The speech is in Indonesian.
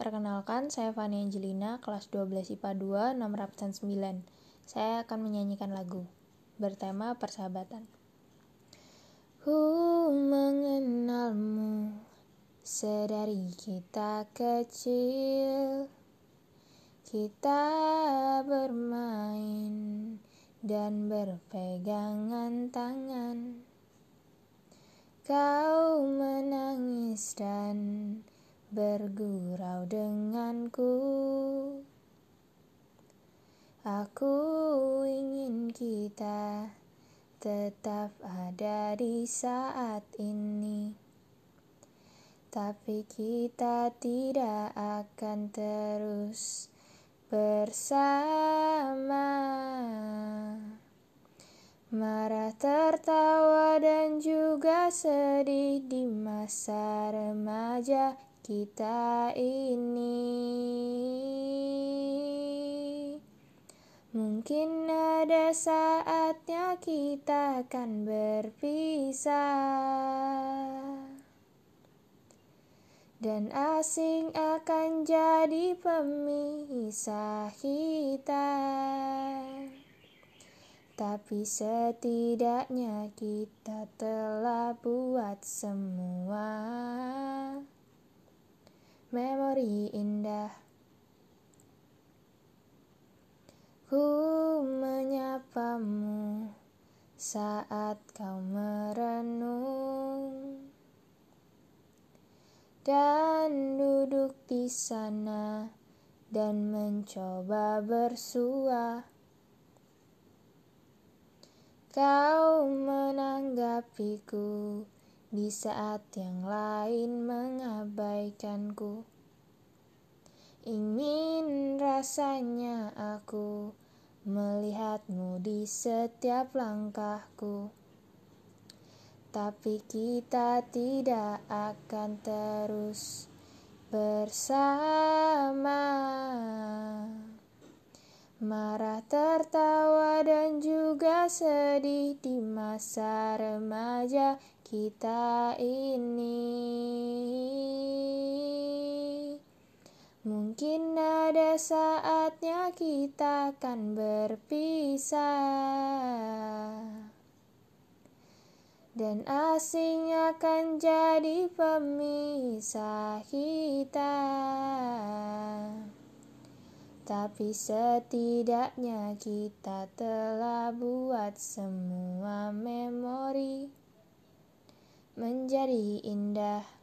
Perkenalkan, saya Fani Angelina, kelas 12 IPA 2, nomor absen 9. Saya akan menyanyikan lagu bertema persahabatan. Ku mengenalmu sedari kita kecil. Kita bermain dan berpegangan tangan. Kau menangis dan bergurau denganku. Aku ingin kita tetap ada di saat ini, tapi kita tidak akan terus bersama. Marah, tertawa, dan juga sedih di masa remaja kita ini. Mungkin ada saatnya kita akan berpisah. Dan asing akan jadi pemisah kita. Tapi setidaknya kita telah buat semua memori indah. Ku menyapamu saat kau merenung dan duduk di sana dan mencoba bersua. Kau menanggapiku di saat yang lain mengabaikanku. Ingin rasanya aku melihatmu di setiap langkahku. Tapi kita tidak akan terus bersama. Marah, tertawa, dan juga sedih di masa remaja kita ini. Mungkin ada saatnya kita akan berpisah. Dan asing akan jadi pemisah kita. Tapi setidaknya kita telah buat semua memori menjadi indah.